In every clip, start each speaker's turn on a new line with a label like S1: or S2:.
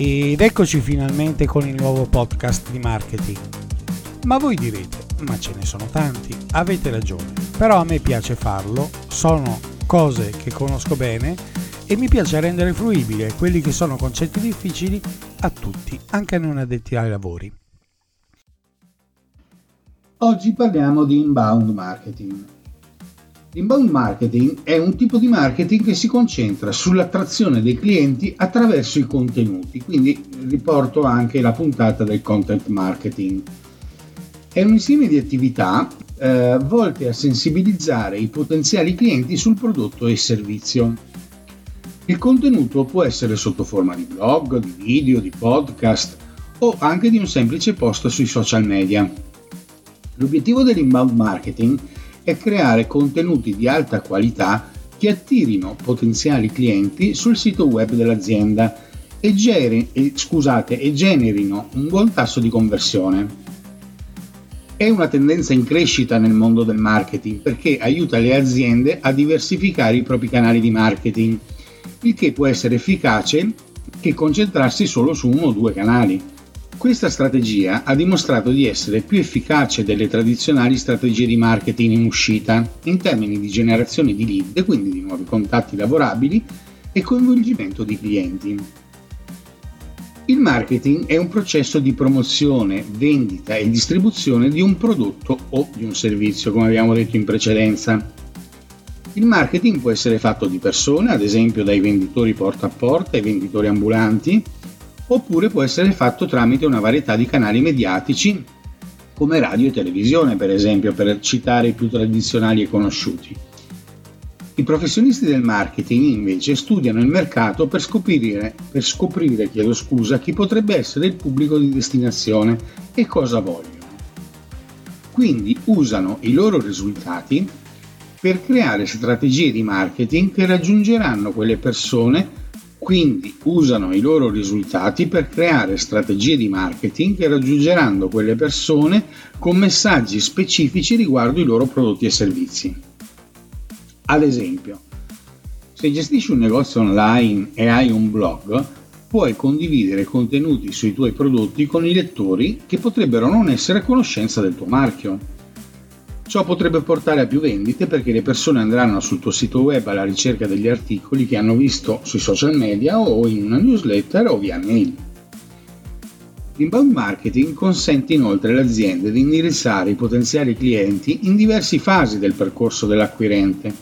S1: ed eccoci finalmente con il nuovo podcast di marketing. Ma voi direte, ma ce ne sono tanti, avete ragione, però a me piace farlo, sono cose che conosco bene e mi piace rendere fruibile quelli che sono concetti difficili a tutti, anche a non addetti ai lavori.
S2: Oggi parliamo di inbound marketing. L'inbound marketing è un tipo di marketing che si concentra sull'attrazione dei clienti attraverso i contenuti, quindi riporto anche la puntata del content marketing. È un insieme di attività eh, volte a sensibilizzare i potenziali clienti sul prodotto e servizio. Il contenuto può essere sotto forma di blog, di video, di podcast o anche di un semplice post sui social media. L'obiettivo dell'inbound marketing è è creare contenuti di alta qualità che attirino potenziali clienti sul sito web dell'azienda e, geri, e, scusate, e generino un buon tasso di conversione. È una tendenza in crescita nel mondo del marketing perché aiuta le aziende a diversificare i propri canali di marketing, il che può essere efficace che concentrarsi solo su uno o due canali. Questa strategia ha dimostrato di essere più efficace delle tradizionali strategie di marketing in uscita in termini di generazione di lead, quindi di nuovi contatti lavorabili e coinvolgimento di clienti. Il marketing è un processo di promozione, vendita e distribuzione di un prodotto o di un servizio, come abbiamo detto in precedenza. Il marketing può essere fatto di persone, ad esempio dai venditori porta a porta ai venditori ambulanti, oppure può essere fatto tramite una varietà di canali mediatici come radio e televisione, per esempio, per citare i più tradizionali e conosciuti. I professionisti del marketing invece studiano il mercato per scoprire, per scoprire scusa, chi potrebbe essere il pubblico di destinazione e cosa vogliono. Quindi usano i loro risultati per creare strategie di marketing che raggiungeranno quelle persone quindi usano i loro risultati per creare strategie di marketing che raggiungeranno quelle persone con messaggi specifici riguardo i loro prodotti e servizi. Ad esempio, se gestisci un negozio online e hai un blog, puoi condividere contenuti sui tuoi prodotti con i lettori che potrebbero non essere a conoscenza del tuo marchio. Ciò potrebbe portare a più vendite perché le persone andranno sul tuo sito web alla ricerca degli articoli che hanno visto sui social media o in una newsletter o via mail. L'inbound marketing consente inoltre alle aziende di indirizzare i potenziali clienti in diverse fasi del percorso dell'acquirente.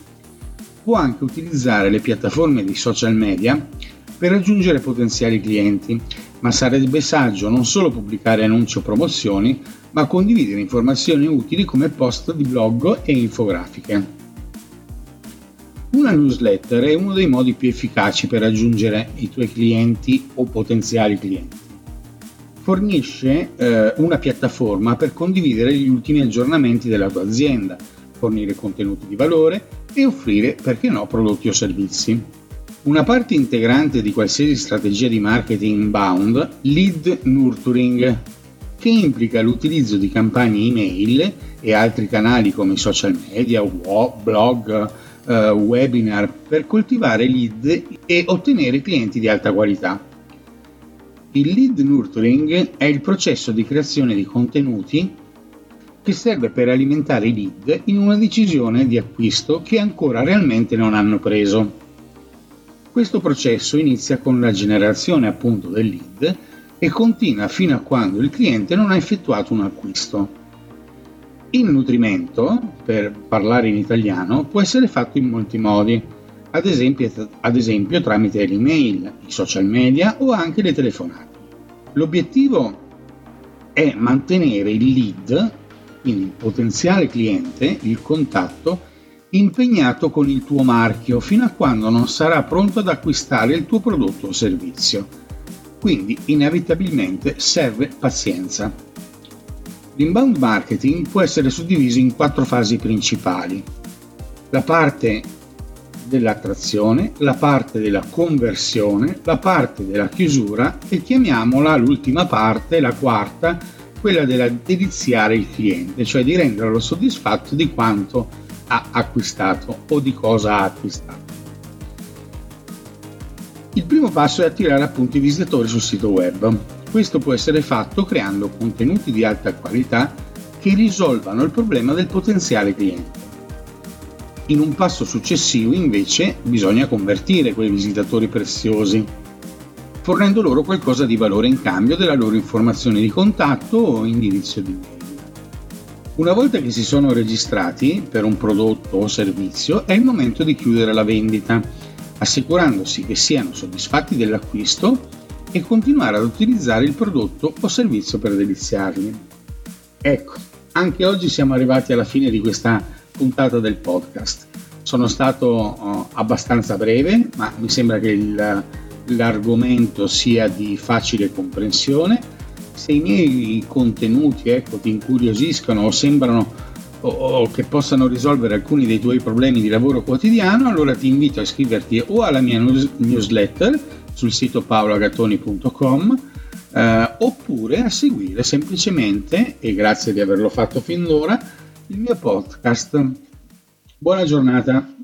S2: Può anche utilizzare le piattaforme di social media per raggiungere potenziali clienti, ma sarebbe saggio non solo pubblicare annunci o promozioni, ma condividere informazioni utili come post di blog e infografiche. Una newsletter è uno dei modi più efficaci per raggiungere i tuoi clienti o potenziali clienti. Fornisce eh, una piattaforma per condividere gli ultimi aggiornamenti della tua azienda, fornire contenuti di valore e offrire, perché no, prodotti o servizi. Una parte integrante di qualsiasi strategia di marketing inbound, lead nurturing, che implica l'utilizzo di campagne email e altri canali come social media, blog, uh, webinar per coltivare lead e ottenere clienti di alta qualità. Il lead nurturing è il processo di creazione di contenuti che serve per alimentare i lead in una decisione di acquisto che ancora realmente non hanno preso. Questo processo inizia con la generazione appunto del lead e continua fino a quando il cliente non ha effettuato un acquisto. Il nutrimento, per parlare in italiano, può essere fatto in molti modi, ad esempio, ad esempio tramite l'email, i social media o anche le telefonate. L'obiettivo è mantenere il lead, quindi il potenziale cliente, il contatto, impegnato con il tuo marchio fino a quando non sarà pronto ad acquistare il tuo prodotto o servizio quindi inevitabilmente serve pazienza. L'inbound marketing può essere suddiviso in quattro fasi principali. La parte dell'attrazione, la parte della conversione, la parte della chiusura e chiamiamola l'ultima parte, la quarta, quella della deliziare il cliente, cioè di renderlo soddisfatto di quanto ha acquistato o di cosa ha acquistato. Il primo passo è attirare appunto i visitatori sul sito web. Questo può essere fatto creando contenuti di alta qualità che risolvano il problema del potenziale cliente. In un passo successivo invece bisogna convertire quei visitatori preziosi, fornendo loro qualcosa di valore in cambio della loro informazione di contatto o indirizzo di mail. Una volta che si sono registrati per un prodotto o servizio è il momento di chiudere la vendita, assicurandosi che siano soddisfatti dell'acquisto e continuare ad utilizzare il prodotto o servizio per deliziarli. Ecco, anche oggi siamo arrivati alla fine di questa puntata del podcast. Sono stato uh, abbastanza breve, ma mi sembra che il, l'argomento sia di facile comprensione. Se i miei contenuti ecco, ti incuriosiscono o sembrano o, che possano risolvere alcuni dei tuoi problemi di lavoro quotidiano, allora ti invito a iscriverti o alla mia news- newsletter sul sito paoloagattoni.com eh, oppure a seguire semplicemente, e grazie di averlo fatto fin d'ora, il mio podcast. Buona giornata.